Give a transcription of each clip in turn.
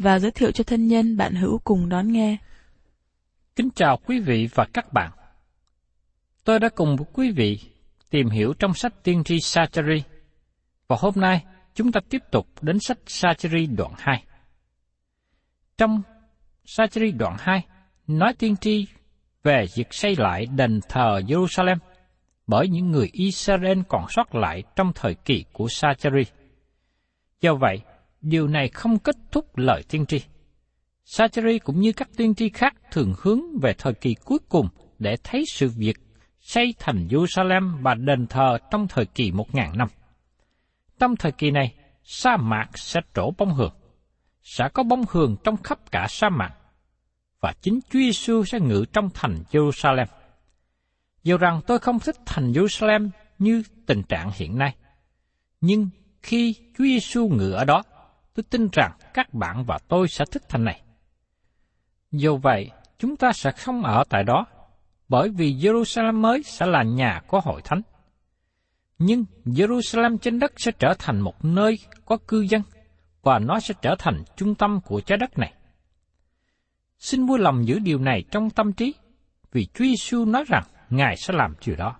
và giới thiệu cho thân nhân bạn hữu cùng đón nghe. Kính chào quý vị và các bạn. Tôi đã cùng với quý vị tìm hiểu trong sách tiên tri Sacheri, và hôm nay chúng ta tiếp tục đến sách Sacheri đoạn 2. Trong Sacheri đoạn 2 nói tiên tri về việc xây lại đền thờ Jerusalem bởi những người Israel còn sót lại trong thời kỳ của Sacheri. Do vậy, điều này không kết thúc lời tiên tri. Sacheri cũng như các tiên tri khác thường hướng về thời kỳ cuối cùng để thấy sự việc xây thành Jerusalem và đền thờ trong thời kỳ một ngàn năm. Trong thời kỳ này, sa mạc sẽ trổ bông hường. Sẽ có bông hường trong khắp cả sa mạc. Và chính Chúa Giêsu sẽ ngự trong thành Jerusalem. Dù rằng tôi không thích thành Jerusalem như tình trạng hiện nay, nhưng khi Chúa Giêsu ngự ở đó, tôi tin rằng các bạn và tôi sẽ thích thành này. Dù vậy, chúng ta sẽ không ở tại đó, bởi vì Jerusalem mới sẽ là nhà của hội thánh. Nhưng Jerusalem trên đất sẽ trở thành một nơi có cư dân, và nó sẽ trở thành trung tâm của trái đất này. Xin vui lòng giữ điều này trong tâm trí, vì Chúa Giêsu nói rằng Ngài sẽ làm điều đó.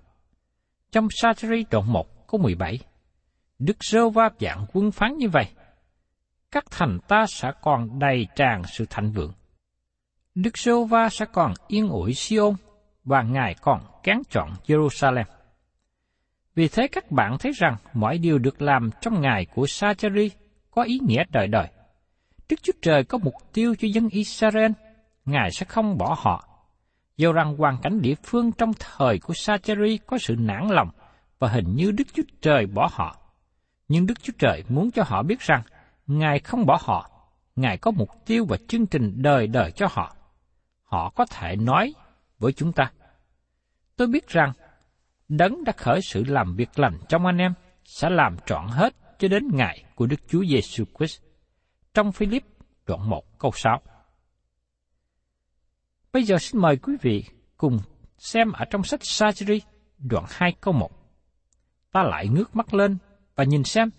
Trong Sa-chi-ri đoạn 1 câu 17, Đức Rô Va dạng quân phán như vậy, các thành ta sẽ còn đầy tràn sự thịnh vượng. Đức Sô Va sẽ còn yên ủi Siôn và Ngài còn kén chọn Jerusalem. Vì thế các bạn thấy rằng mọi điều được làm trong ngày của sajarri có ý nghĩa đời đời. Đức Chúa Trời có mục tiêu cho dân Israel, Ngài sẽ không bỏ họ. Dù rằng hoàn cảnh địa phương trong thời của sajarri có sự nản lòng và hình như Đức Chúa Trời bỏ họ. Nhưng Đức Chúa Trời muốn cho họ biết rằng Ngài không bỏ họ, Ngài có mục tiêu và chương trình đời đời cho họ. Họ có thể nói với chúng ta. Tôi biết rằng, Đấng đã khởi sự làm việc lành trong anh em sẽ làm trọn hết cho đến ngày của Đức Chúa Giêsu Christ. Trong Philip đoạn 1 câu 6. Bây giờ xin mời quý vị cùng xem ở trong sách Sajri đoạn 2 câu 1. Ta lại ngước mắt lên và nhìn xem,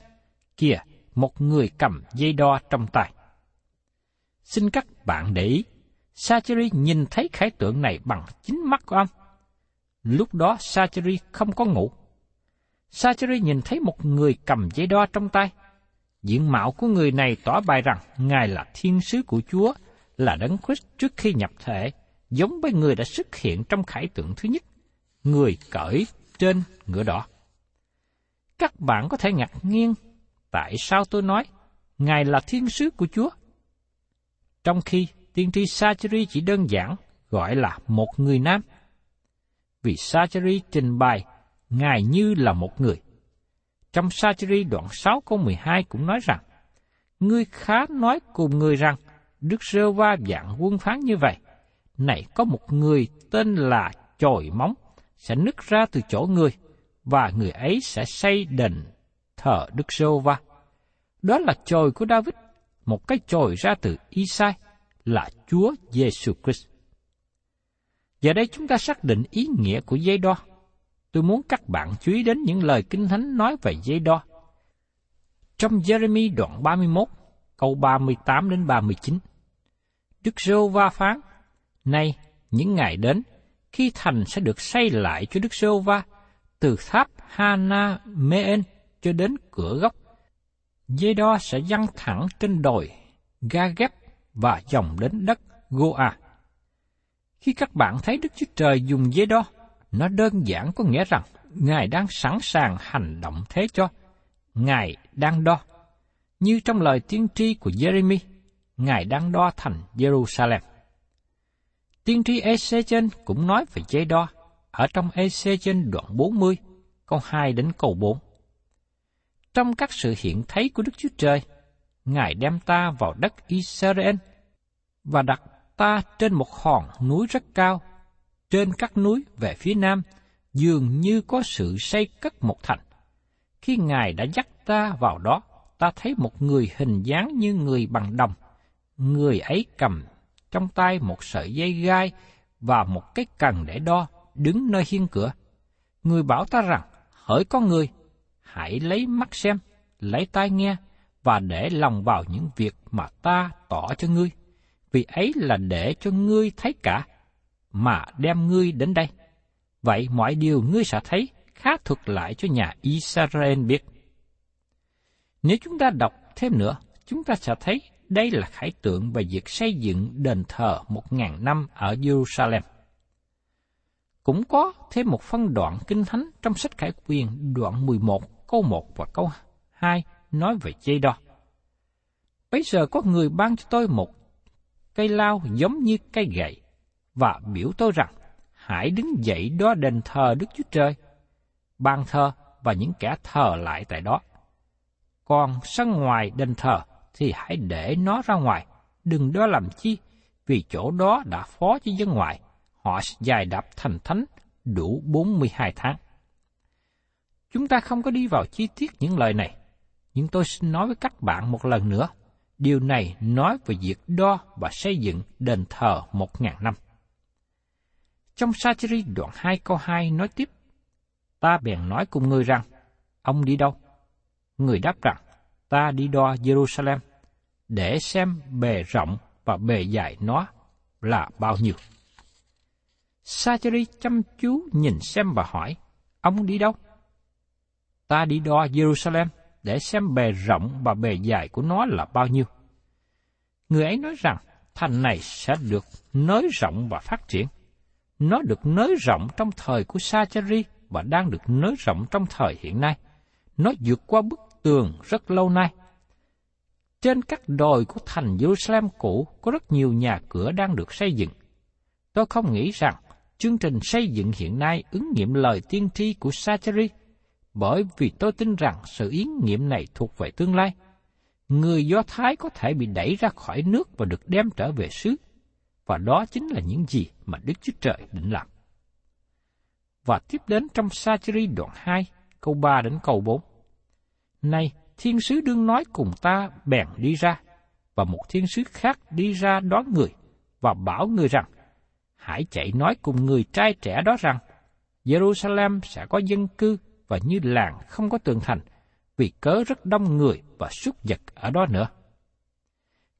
kìa, một người cầm dây đo trong tay. Xin các bạn để ý, Sacheri nhìn thấy khải tượng này bằng chính mắt của ông. Lúc đó Sacheri không có ngủ. Sacheri nhìn thấy một người cầm dây đo trong tay. Diện mạo của người này tỏ bài rằng Ngài là thiên sứ của Chúa, là đấng Christ trước khi nhập thể, giống với người đã xuất hiện trong khải tượng thứ nhất, người cởi trên ngựa đỏ. Các bạn có thể ngạc nhiên tại sao tôi nói Ngài là thiên sứ của Chúa. Trong khi tiên tri Sacheri chỉ đơn giản gọi là một người nam. Vì Sacheri trình bày Ngài như là một người. Trong Sacheri đoạn 6 câu 12 cũng nói rằng, Ngươi khá nói cùng người rằng, Đức Rơ Va dạng quân phán như vậy. Này có một người tên là Chồi Móng, sẽ nứt ra từ chỗ người, và người ấy sẽ xây đền thờ Đức giê Va. Đó là chồi của David, một cái chồi ra từ Isai, là Chúa Giêsu Christ. Giờ đây chúng ta xác định ý nghĩa của dây đo. Tôi muốn các bạn chú ý đến những lời Kinh Thánh nói về dây đo. Trong Jeremy đoạn 31, câu 38 đến 39. Đức giê Va phán, Nay, những ngày đến, khi thành sẽ được xây lại cho Đức giê Va, từ tháp Hana Meen cho đến cửa gốc. Dây đo sẽ dăng thẳng trên đồi ga ghép và dòng đến đất Goa. Khi các bạn thấy Đức Chúa Trời dùng dây đo, nó đơn giản có nghĩa rằng Ngài đang sẵn sàng hành động thế cho. Ngài đang đo. Như trong lời tiên tri của Jeremy, Ngài đang đo thành Jerusalem. Tiên tri Ezechen cũng nói về dây đo ở trong Ezechen đoạn 40, câu 2 đến câu 4. Trong các sự hiện thấy của Đức Chúa Trời, Ngài đem ta vào đất Israel và đặt ta trên một hòn núi rất cao, trên các núi về phía nam, dường như có sự xây cất một thành. Khi Ngài đã dắt ta vào đó, ta thấy một người hình dáng như người bằng đồng. Người ấy cầm trong tay một sợi dây gai và một cái cần để đo, đứng nơi hiên cửa. Người bảo ta rằng, hỡi con người, hãy lấy mắt xem, lấy tai nghe, và để lòng vào những việc mà ta tỏ cho ngươi, vì ấy là để cho ngươi thấy cả, mà đem ngươi đến đây. Vậy mọi điều ngươi sẽ thấy khá thuật lại cho nhà Israel biết. Nếu chúng ta đọc thêm nữa, chúng ta sẽ thấy đây là khải tượng về việc xây dựng đền thờ một ngàn năm ở Jerusalem. Cũng có thêm một phân đoạn kinh thánh trong sách Khải Quyền đoạn 11 câu 1 và câu 2 nói về dây đo. Bây giờ có người ban cho tôi một cây lao giống như cây gậy, và biểu tôi rằng, hãy đứng dậy đó đền thờ Đức Chúa Trời, ban thờ và những kẻ thờ lại tại đó. Còn sân ngoài đền thờ thì hãy để nó ra ngoài, đừng đó làm chi, vì chỗ đó đã phó cho dân ngoại, họ dài đạp thành thánh đủ 42 tháng. Chúng ta không có đi vào chi tiết những lời này, nhưng tôi xin nói với các bạn một lần nữa. Điều này nói về việc đo và xây dựng đền thờ một ngàn năm. Trong Sacheri đoạn 2 câu 2 nói tiếp, Ta bèn nói cùng người rằng, ông đi đâu? Người đáp rằng, ta đi đo Jerusalem, để xem bề rộng và bề dài nó là bao nhiêu. Sacheri chăm chú nhìn xem và hỏi, ông đi đâu? Ta đi đo Jerusalem, để xem bề rộng và bề dài của nó là bao nhiêu. Người ấy nói rằng thành này sẽ được nới rộng và phát triển. Nó được nới rộng trong thời của Sacheri và đang được nới rộng trong thời hiện nay. Nó vượt qua bức tường rất lâu nay. Trên các đồi của thành Jerusalem cũ có rất nhiều nhà cửa đang được xây dựng. Tôi không nghĩ rằng chương trình xây dựng hiện nay ứng nghiệm lời tiên tri của Sacheri bởi vì tôi tin rằng sự yến nghiệm này thuộc về tương lai. Người Do Thái có thể bị đẩy ra khỏi nước và được đem trở về xứ, và đó chính là những gì mà Đức Chúa Trời định làm. Và tiếp đến trong Sa-chi-ri đoạn 2, câu 3 đến câu 4. Này, thiên sứ đương nói cùng ta bèn đi ra, và một thiên sứ khác đi ra đón người, và bảo người rằng, hãy chạy nói cùng người trai trẻ đó rằng, Jerusalem sẽ có dân cư và như làng không có tường thành, vì cớ rất đông người và súc vật ở đó nữa.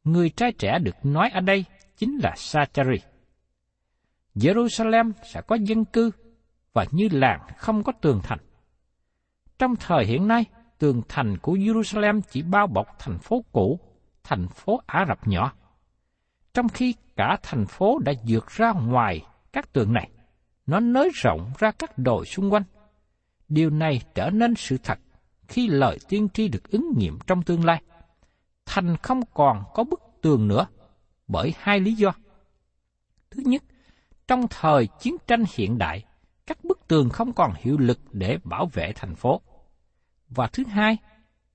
Người trai trẻ được nói ở đây chính là Sachari. Jerusalem sẽ có dân cư và như làng không có tường thành. Trong thời hiện nay, tường thành của Jerusalem chỉ bao bọc thành phố cũ, thành phố Ả Rập nhỏ. trong khi cả thành phố đã vượt ra ngoài các tường này, nó nới rộng ra các đồi xung quanh. Điều này trở nên sự thật khi lời tiên tri được ứng nghiệm trong tương lai. Thành không còn có bức tường nữa, bởi hai lý do. Thứ nhất, trong thời chiến tranh hiện đại, các bức tường không còn hiệu lực để bảo vệ thành phố. Và thứ hai,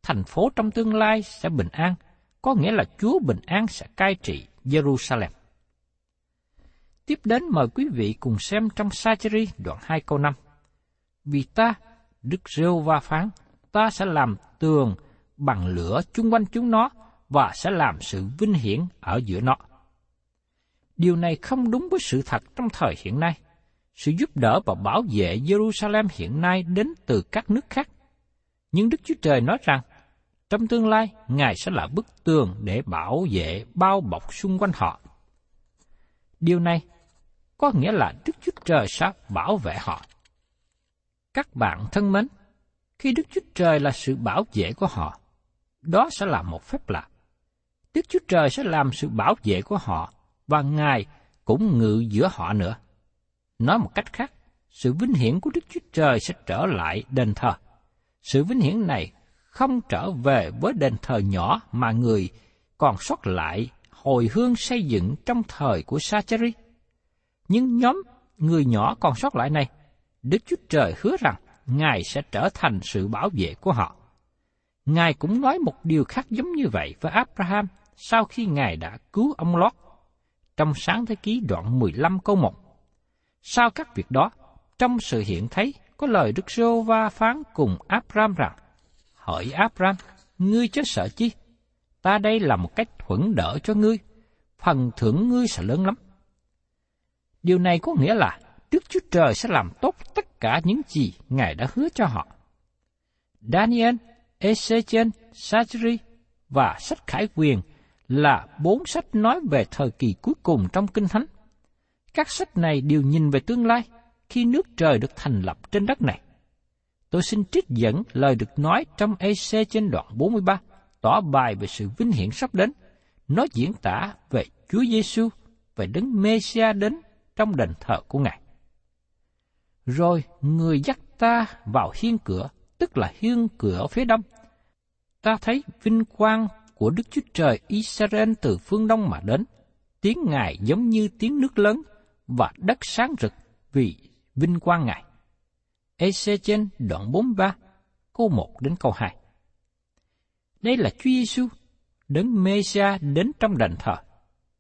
thành phố trong tương lai sẽ bình an, có nghĩa là Chúa bình an sẽ cai trị Jerusalem. Tiếp đến mời quý vị cùng xem trong Sacheri đoạn 2 câu 5. Vì ta, Đức Rêu Va phán, ta sẽ làm tường bằng lửa chung quanh chúng nó và sẽ làm sự vinh hiển ở giữa nó. Điều này không đúng với sự thật trong thời hiện nay. Sự giúp đỡ và bảo vệ Jerusalem hiện nay đến từ các nước khác. Nhưng Đức Chúa Trời nói rằng, trong tương lai, Ngài sẽ là bức tường để bảo vệ bao bọc xung quanh họ. Điều này có nghĩa là Đức Chúa Trời sẽ bảo vệ họ. Các bạn thân mến, khi Đức Chúa Trời là sự bảo vệ của họ, đó sẽ là một phép lạ. Đức Chúa Trời sẽ làm sự bảo vệ của họ và Ngài cũng ngự giữa họ nữa. Nói một cách khác, sự vinh hiển của Đức Chúa Trời sẽ trở lại đền thờ. Sự vinh hiển này không trở về với đền thờ nhỏ mà người còn sót lại hồi hương xây dựng trong thời của Sacheri. Nhưng nhóm người nhỏ còn sót lại này, Đức Chúa Trời hứa rằng Ngài sẽ trở thành sự bảo vệ của họ. Ngài cũng nói một điều khác giống như vậy với Abraham sau khi Ngài đã cứu ông Lót. Trong sáng thế ký đoạn 15 câu 1. Sau các việc đó, trong sự hiện thấy có lời Đức Sô Va phán cùng Abraham rằng, Hỡi Abraham, ngươi chớ sợ chi? Ta đây là một cách thuẫn đỡ cho ngươi, phần thưởng ngươi sẽ lớn lắm. Điều này có nghĩa là Đức Chúa Trời sẽ làm tốt tất cả những gì Ngài đã hứa cho họ. Daniel, Ezechiel, sajri và sách Khải Quyền là bốn sách nói về thời kỳ cuối cùng trong Kinh Thánh. Các sách này đều nhìn về tương lai khi nước trời được thành lập trên đất này. Tôi xin trích dẫn lời được nói trong EC trên đoạn 43, tỏ bài về sự vinh hiển sắp đến. Nó diễn tả về Chúa Giêsu về đấng Mêsia đến trong đền thờ của Ngài. Rồi người dắt ta vào hiên cửa, tức là hiên cửa phía đông. Ta thấy vinh quang của Đức Chúa Trời Israel từ phương đông mà đến. Tiếng Ngài giống như tiếng nước lớn và đất sáng rực vì vinh quang Ngài. EC trên đoạn 43, câu 1 đến câu 2. Đây là Chúa Giêsu, đấng Mêsia đến trong đền thờ.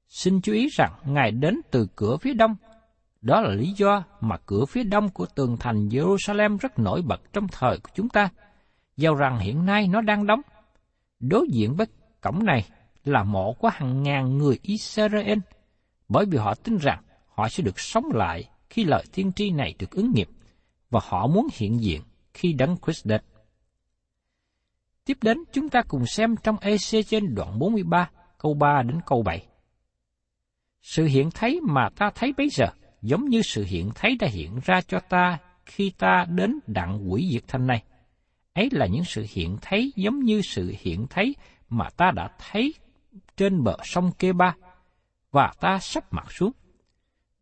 Xin chú ý rằng Ngài đến từ cửa phía đông. Đó là lý do mà cửa phía đông của tường thành Jerusalem rất nổi bật trong thời của chúng ta, dầu rằng hiện nay nó đang đóng. Đối diện với cổng này là mộ của hàng ngàn người Israel, bởi vì họ tin rằng họ sẽ được sống lại khi lời tiên tri này được ứng nghiệm, và họ muốn hiện diện khi đấng Christ đến. Tiếp đến chúng ta cùng xem trong EC trên đoạn 43, câu 3 đến câu 7. Sự hiện thấy mà ta thấy bây giờ giống như sự hiện thấy đã hiện ra cho ta khi ta đến đặng quỷ diệt thành này. Ấy là những sự hiện thấy giống như sự hiện thấy mà ta đã thấy trên bờ sông Kê Ba, và ta sắp mặt xuống.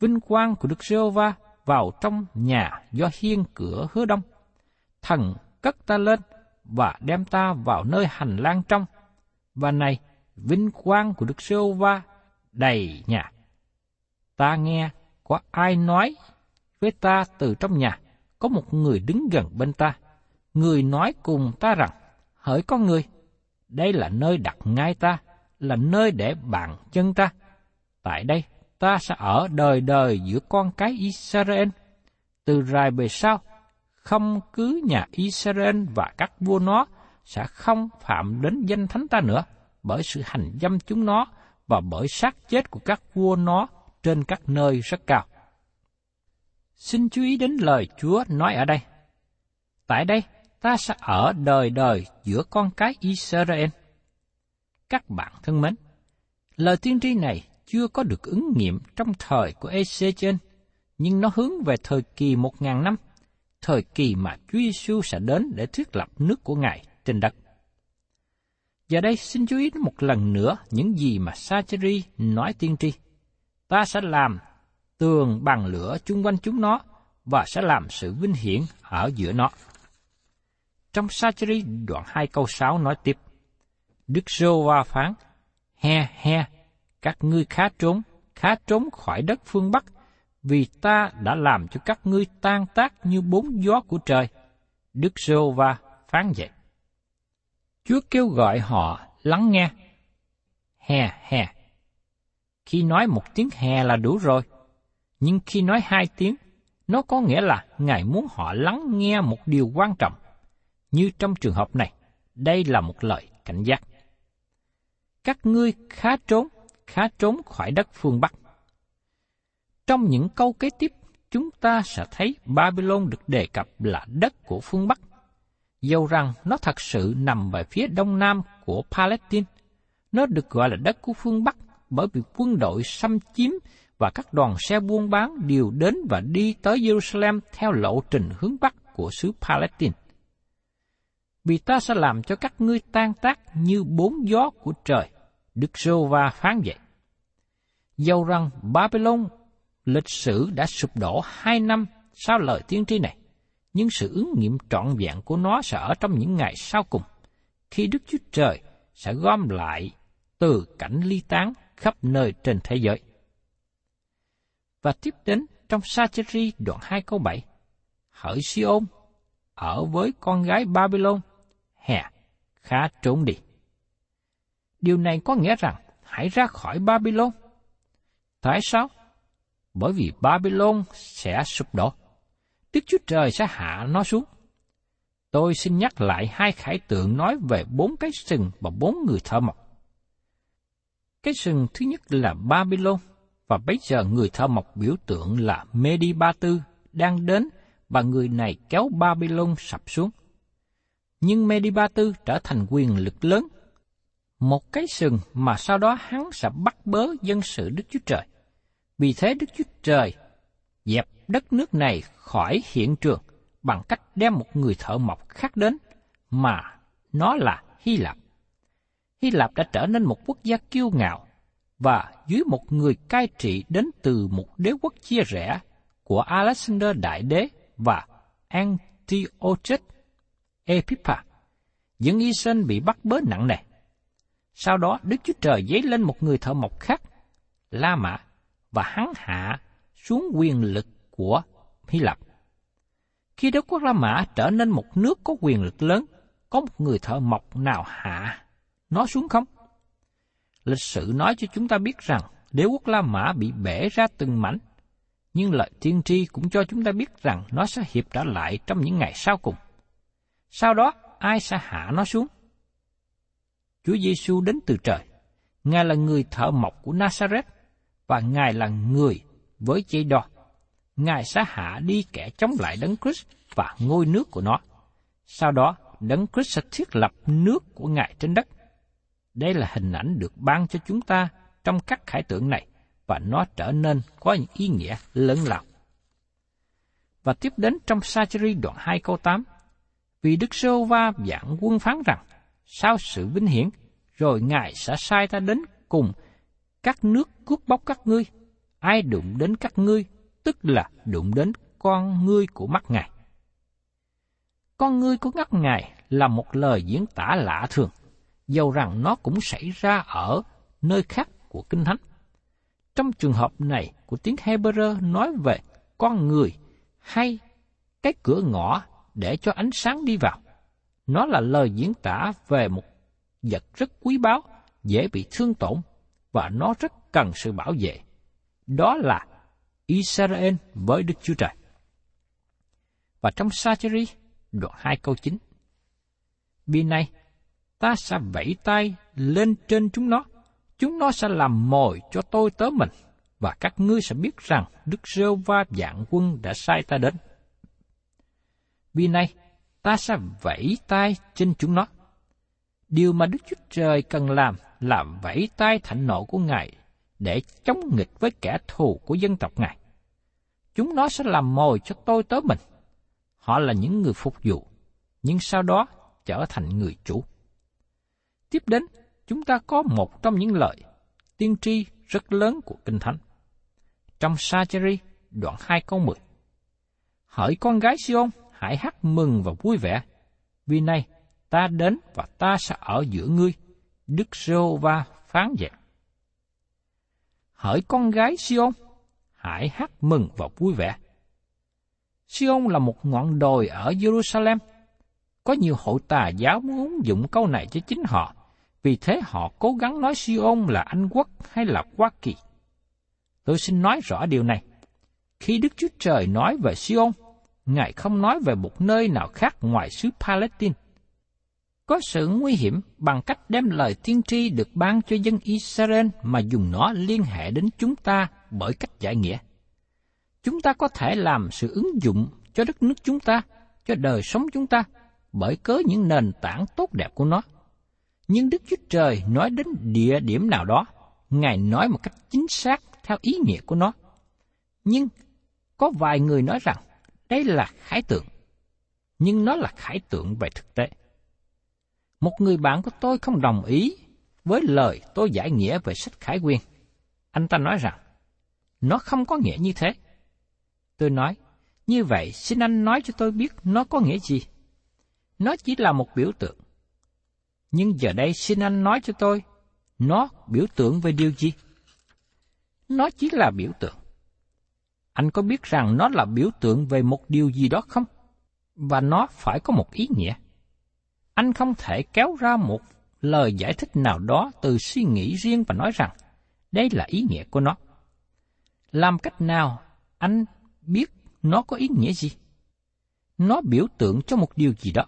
Vinh quang của Đức giê va vào trong nhà do hiên cửa hứa đông. Thần cất ta lên và đem ta vào nơi hành lang trong. Và này, vinh quang của Đức giê va đầy nhà. Ta nghe có ai nói với ta từ trong nhà, có một người đứng gần bên ta. Người nói cùng ta rằng, hỡi con người, đây là nơi đặt ngay ta, là nơi để bạn chân ta. Tại đây, ta sẽ ở đời đời giữa con cái Israel. Từ rài về sau, không cứ nhà Israel và các vua nó sẽ không phạm đến danh thánh ta nữa, bởi sự hành dâm chúng nó và bởi xác chết của các vua nó trên các nơi rất cao. Xin chú ý đến lời Chúa nói ở đây. Tại đây, ta sẽ ở đời đời giữa con cái Israel. Các bạn thân mến, lời tiên tri này chưa có được ứng nghiệm trong thời của EC trên, nhưng nó hướng về thời kỳ một ngàn năm, thời kỳ mà Chúa Giêsu sẽ đến để thiết lập nước của Ngài trên đất. Giờ đây xin chú ý một lần nữa những gì mà Sacheri nói tiên tri. Ta sẽ làm tường bằng lửa chung quanh chúng nó và sẽ làm sự vinh hiển ở giữa nó. Trong Sacheri đoạn 2 câu 6 nói tiếp, Đức Sô Va phán, He he, các ngươi khá trốn, khá trốn khỏi đất phương Bắc, vì ta đã làm cho các ngươi tan tác như bốn gió của trời. Đức Sô Va phán vậy. Chúa kêu gọi họ lắng nghe. he he khi nói một tiếng hè là đủ rồi, nhưng khi nói hai tiếng, nó có nghĩa là Ngài muốn họ lắng nghe một điều quan trọng. Như trong trường hợp này, đây là một lời cảnh giác. Các ngươi khá trốn, khá trốn khỏi đất phương Bắc. Trong những câu kế tiếp, chúng ta sẽ thấy Babylon được đề cập là đất của phương Bắc. Dầu rằng nó thật sự nằm về phía đông nam của Palestine, nó được gọi là đất của phương Bắc bởi vì quân đội xâm chiếm và các đoàn xe buôn bán đều đến và đi tới Jerusalem theo lộ trình hướng Bắc của xứ Palestine. Vì ta sẽ làm cho các ngươi tan tác như bốn gió của trời, Đức Sô Va phán vậy. Dầu rằng Babylon lịch sử đã sụp đổ hai năm sau lời tiên tri này, nhưng sự ứng nghiệm trọn vẹn của nó sẽ ở trong những ngày sau cùng, khi Đức Chúa Trời sẽ gom lại từ cảnh ly tán khắp nơi trên thế giới. Và tiếp đến trong Sacheri đoạn 2 câu 7, Hỡi Siôn, ở với con gái Babylon, hè, khá trốn đi. Điều này có nghĩa rằng hãy ra khỏi Babylon. Tại sao? Bởi vì Babylon sẽ sụp đổ. Đức Chúa Trời sẽ hạ nó xuống. Tôi xin nhắc lại hai khải tượng nói về bốn cái sừng và bốn người thợ mộc. Cái sừng thứ nhất là Babylon, và bây giờ người thợ mộc biểu tượng là Medi Ba Tư đang đến và người này kéo Babylon sập xuống. Nhưng Medi Ba Tư trở thành quyền lực lớn, một cái sừng mà sau đó hắn sẽ bắt bớ dân sự Đức Chúa Trời. Vì thế Đức Chúa Trời dẹp đất nước này khỏi hiện trường bằng cách đem một người thợ mộc khác đến, mà nó là Hy Lạp. Hy Lạp đã trở nên một quốc gia kiêu ngạo và dưới một người cai trị đến từ một đế quốc chia rẽ của Alexander Đại Đế và Antiochus Epipha. Dân sinh bị bắt bớ nặng nề. Sau đó Đức Chúa Trời dấy lên một người thợ mộc khác, La Mã, và hắn hạ xuống quyền lực của Hy Lạp. Khi đế quốc La Mã trở nên một nước có quyền lực lớn, có một người thợ mộc nào hạ nó xuống không? Lịch sử nói cho chúng ta biết rằng đế quốc La Mã bị bể ra từng mảnh, nhưng lời tiên tri cũng cho chúng ta biết rằng nó sẽ hiệp trở lại trong những ngày sau cùng. Sau đó, ai sẽ hạ nó xuống? Chúa Giêsu đến từ trời. Ngài là người thợ mộc của Nazareth và Ngài là người với dây đo. Ngài sẽ hạ đi kẻ chống lại Đấng Christ và ngôi nước của nó. Sau đó, Đấng Christ sẽ thiết lập nước của Ngài trên đất. Đây là hình ảnh được ban cho chúng ta trong các khải tượng này và nó trở nên có những ý nghĩa lớn lao. Và tiếp đến trong Sacheri đoạn 2 câu 8, vì Đức Sô Va dạng quân phán rằng, sau sự vinh hiển, rồi Ngài sẽ sai ta đến cùng các nước cướp bóc các ngươi, ai đụng đến các ngươi, tức là đụng đến con ngươi của mắt Ngài. Con ngươi của mắt Ngài là một lời diễn tả lạ thường, dầu rằng nó cũng xảy ra ở nơi khác của Kinh Thánh. Trong trường hợp này của tiếng Hebrew nói về con người hay cái cửa ngõ để cho ánh sáng đi vào. Nó là lời diễn tả về một vật rất quý báu, dễ bị thương tổn và nó rất cần sự bảo vệ. Đó là Israel với Đức Chúa Trời. Và trong Sacheri, đoạn 2 câu 9. Vì này, ta sẽ vẫy tay lên trên chúng nó, chúng nó sẽ làm mồi cho tôi tớ mình, và các ngươi sẽ biết rằng Đức Rêu Va dạng quân đã sai ta đến. Vì này, ta sẽ vẫy tay trên chúng nó. Điều mà Đức Chúa Trời cần làm là vẫy tay thạnh nộ của Ngài để chống nghịch với kẻ thù của dân tộc Ngài. Chúng nó sẽ làm mồi cho tôi tớ mình. Họ là những người phục vụ, nhưng sau đó trở thành người chủ. Tiếp đến, chúng ta có một trong những lời tiên tri rất lớn của Kinh Thánh. Trong Sacheri, đoạn 2 câu 10. Hỡi con gái Siôn, hãy hát mừng và vui vẻ, vì nay ta đến và ta sẽ ở giữa ngươi, Đức Sô Va phán vậy. Hỡi con gái Siôn, hãy hát mừng và vui vẻ. Siôn là một ngọn đồi ở Jerusalem. Có nhiều hội tà giáo muốn ứng dụng câu này cho chính họ, vì thế họ cố gắng nói Siôn là Anh quốc hay là Hoa Kỳ. Tôi xin nói rõ điều này. Khi Đức Chúa Trời nói về Siôn, Ngài không nói về một nơi nào khác ngoài xứ Palestine. Có sự nguy hiểm bằng cách đem lời tiên tri được ban cho dân Israel mà dùng nó liên hệ đến chúng ta bởi cách giải nghĩa. Chúng ta có thể làm sự ứng dụng cho đất nước chúng ta, cho đời sống chúng ta, bởi cớ những nền tảng tốt đẹp của nó. Nhưng Đức Chúa Trời nói đến địa điểm nào đó, Ngài nói một cách chính xác theo ý nghĩa của nó. Nhưng có vài người nói rằng đây là khái tượng, nhưng nó là khái tượng về thực tế. Một người bạn của tôi không đồng ý với lời tôi giải nghĩa về sách Khải Quyên. Anh ta nói rằng, nó không có nghĩa như thế. Tôi nói, như vậy xin anh nói cho tôi biết nó có nghĩa gì. Nó chỉ là một biểu tượng. Nhưng giờ đây xin anh nói cho tôi, nó biểu tượng về điều gì? Nó chỉ là biểu tượng. Anh có biết rằng nó là biểu tượng về một điều gì đó không? Và nó phải có một ý nghĩa. Anh không thể kéo ra một lời giải thích nào đó từ suy nghĩ riêng và nói rằng đây là ý nghĩa của nó. Làm cách nào anh biết nó có ý nghĩa gì? Nó biểu tượng cho một điều gì đó.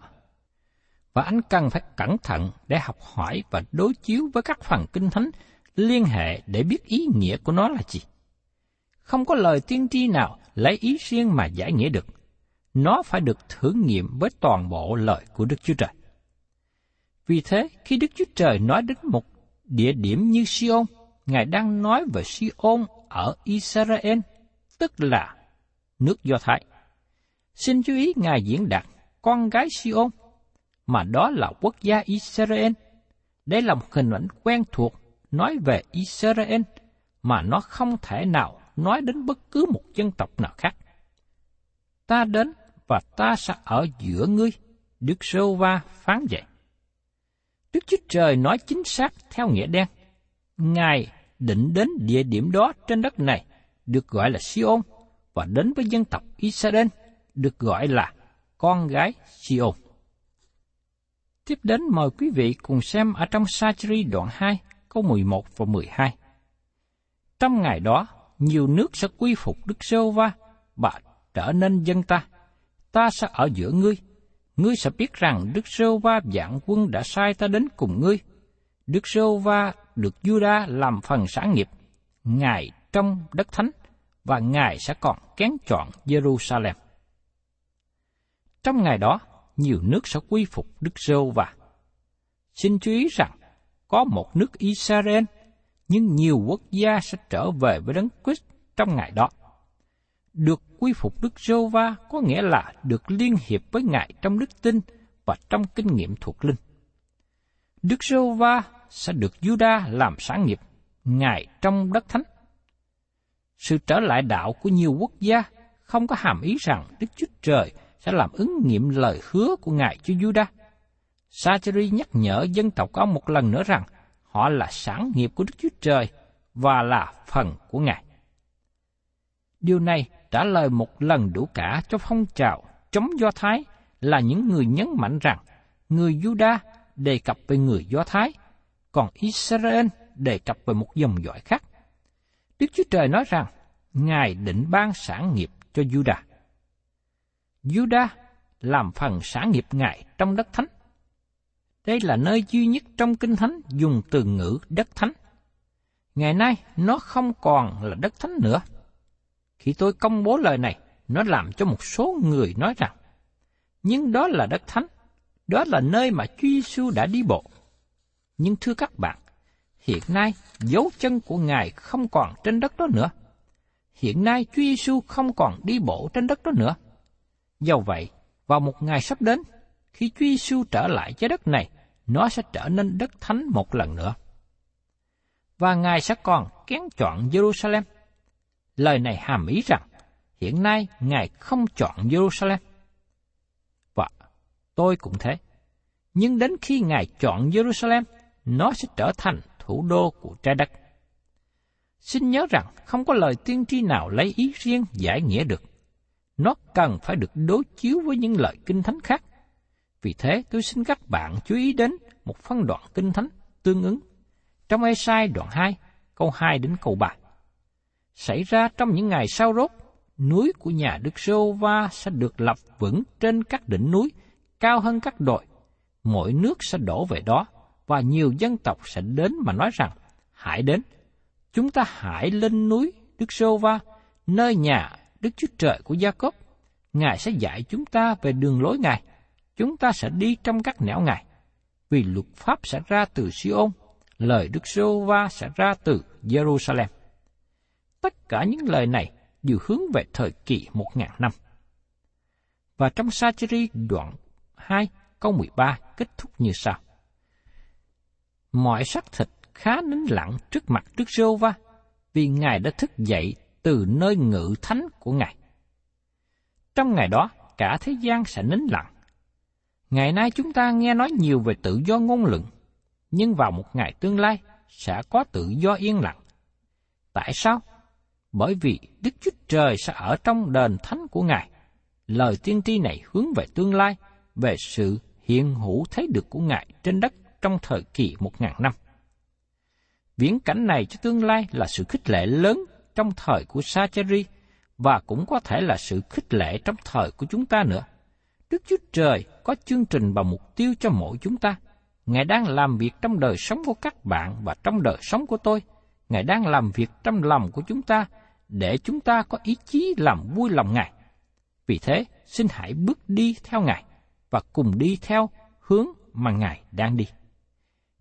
Và anh cần phải cẩn thận để học hỏi và đối chiếu với các phần kinh thánh liên hệ để biết ý nghĩa của nó là gì. Không có lời tiên tri nào lấy ý riêng mà giải nghĩa được. Nó phải được thử nghiệm với toàn bộ lời của Đức Chúa Trời. Vì thế, khi Đức Chúa Trời nói đến một địa điểm như Sion, Ngài đang nói về Sion ở Israel, tức là nước Do Thái. Xin chú ý Ngài diễn đạt con gái Sion, mà đó là quốc gia Israel. Đây là một hình ảnh quen thuộc nói về Israel mà nó không thể nào nói đến bất cứ một dân tộc nào khác. Ta đến và ta sẽ ở giữa ngươi, Đức Sô Va phán vậy. Đức Chúa Trời nói chính xác theo nghĩa đen. Ngài định đến địa điểm đó trên đất này, được gọi là Siôn, và đến với dân tộc Israel, được gọi là con gái Siôn. Tiếp đến mời quý vị cùng xem ở trong Sa-chi đoạn 2, câu 11 và 12. Trong ngày đó, nhiều nước sẽ quy phục Đức Sô Va và trở nên dân ta. Ta sẽ ở giữa ngươi. Ngươi sẽ biết rằng Đức Sô Va dạng quân đã sai ta đến cùng ngươi. Đức Sô Va được Juda làm phần sản nghiệp, Ngài trong đất thánh, và Ngài sẽ còn kén chọn Jerusalem. Trong ngày đó, nhiều nước sẽ quy phục Đức Rô và Xin chú ý rằng, có một nước Israel nhưng nhiều quốc gia sẽ trở về với Đấng Christ trong ngày đó. Được quy phục Đức giê va có nghĩa là được liên hiệp với Ngài trong đức tin và trong kinh nghiệm thuộc linh. Đức giê va sẽ được Juda làm sáng nghiệp, Ngài trong đất thánh. Sự trở lại đạo của nhiều quốc gia không có hàm ý rằng Đức Chúa Trời sẽ làm ứng nghiệm lời hứa của Ngài Chúa Juda. Sacheri nhắc nhở dân tộc có một lần nữa rằng họ là sản nghiệp của Đức Chúa Trời và là phần của Ngài. Điều này trả lời một lần đủ cả cho phong trào chống Do Thái là những người nhấn mạnh rằng người Juda đề cập về người Do Thái, còn Israel đề cập về một dòng dõi khác. Đức Chúa Trời nói rằng Ngài định ban sản nghiệp cho Juda. Judah làm phần xã nghiệp Ngài trong đất thánh. Đây là nơi duy nhất trong Kinh Thánh dùng từ ngữ đất thánh. Ngày nay, nó không còn là đất thánh nữa. Khi tôi công bố lời này, nó làm cho một số người nói rằng, nhưng đó là đất thánh, đó là nơi mà Chúa Giêsu đã đi bộ. Nhưng thưa các bạn, hiện nay dấu chân của Ngài không còn trên đất đó nữa. Hiện nay Chúa Giêsu không còn đi bộ trên đất đó nữa. Do vậy, vào một ngày sắp đến, khi Chúa Giêsu trở lại trái đất này, nó sẽ trở nên đất thánh một lần nữa. Và Ngài sẽ còn kén chọn Jerusalem. Lời này hàm ý rằng, hiện nay Ngài không chọn Jerusalem. Và tôi cũng thế. Nhưng đến khi Ngài chọn Jerusalem, nó sẽ trở thành thủ đô của trái đất. Xin nhớ rằng không có lời tiên tri nào lấy ý riêng giải nghĩa được. Nó cần phải được đối chiếu với những lời kinh thánh khác. Vì thế tôi xin các bạn chú ý đến một phân đoạn kinh thánh tương ứng. Trong Ê-sai đoạn 2, câu 2 đến câu 3. Xảy ra trong những ngày sau rốt, núi của nhà Đức Sô Va sẽ được lập vững trên các đỉnh núi, cao hơn các đồi. Mỗi nước sẽ đổ về đó, và nhiều dân tộc sẽ đến mà nói rằng, hãy đến, chúng ta hãy lên núi Đức Sô Va, nơi nhà Đức Chúa Trời của Gia Cốp. Ngài sẽ dạy chúng ta về đường lối Ngài. Chúng ta sẽ đi trong các nẻo Ngài. Vì luật pháp sẽ ra từ Siôn, lời Đức Sô Va sẽ ra từ Jerusalem. Tất cả những lời này đều hướng về thời kỳ một ngàn năm. Và trong Sa-chi-ri đoạn 2 câu 13 kết thúc như sau. Mọi xác thịt khá nín lặng trước mặt Đức Sô Va, vì Ngài đã thức dậy từ nơi ngự thánh của Ngài. Trong ngày đó, cả thế gian sẽ nín lặng. Ngày nay chúng ta nghe nói nhiều về tự do ngôn luận, nhưng vào một ngày tương lai sẽ có tự do yên lặng. Tại sao? Bởi vì Đức Chúa Trời sẽ ở trong đền thánh của Ngài. Lời tiên tri này hướng về tương lai, về sự hiện hữu thấy được của Ngài trên đất trong thời kỳ một ngàn năm. Viễn cảnh này cho tương lai là sự khích lệ lớn trong thời của Sacheri và cũng có thể là sự khích lệ trong thời của chúng ta nữa. Đức Chúa Trời có chương trình và mục tiêu cho mỗi chúng ta. Ngài đang làm việc trong đời sống của các bạn và trong đời sống của tôi. Ngài đang làm việc trong lòng của chúng ta để chúng ta có ý chí làm vui lòng Ngài. Vì thế, xin hãy bước đi theo Ngài và cùng đi theo hướng mà Ngài đang đi.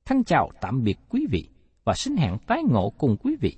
Thân chào tạm biệt quý vị và xin hẹn tái ngộ cùng quý vị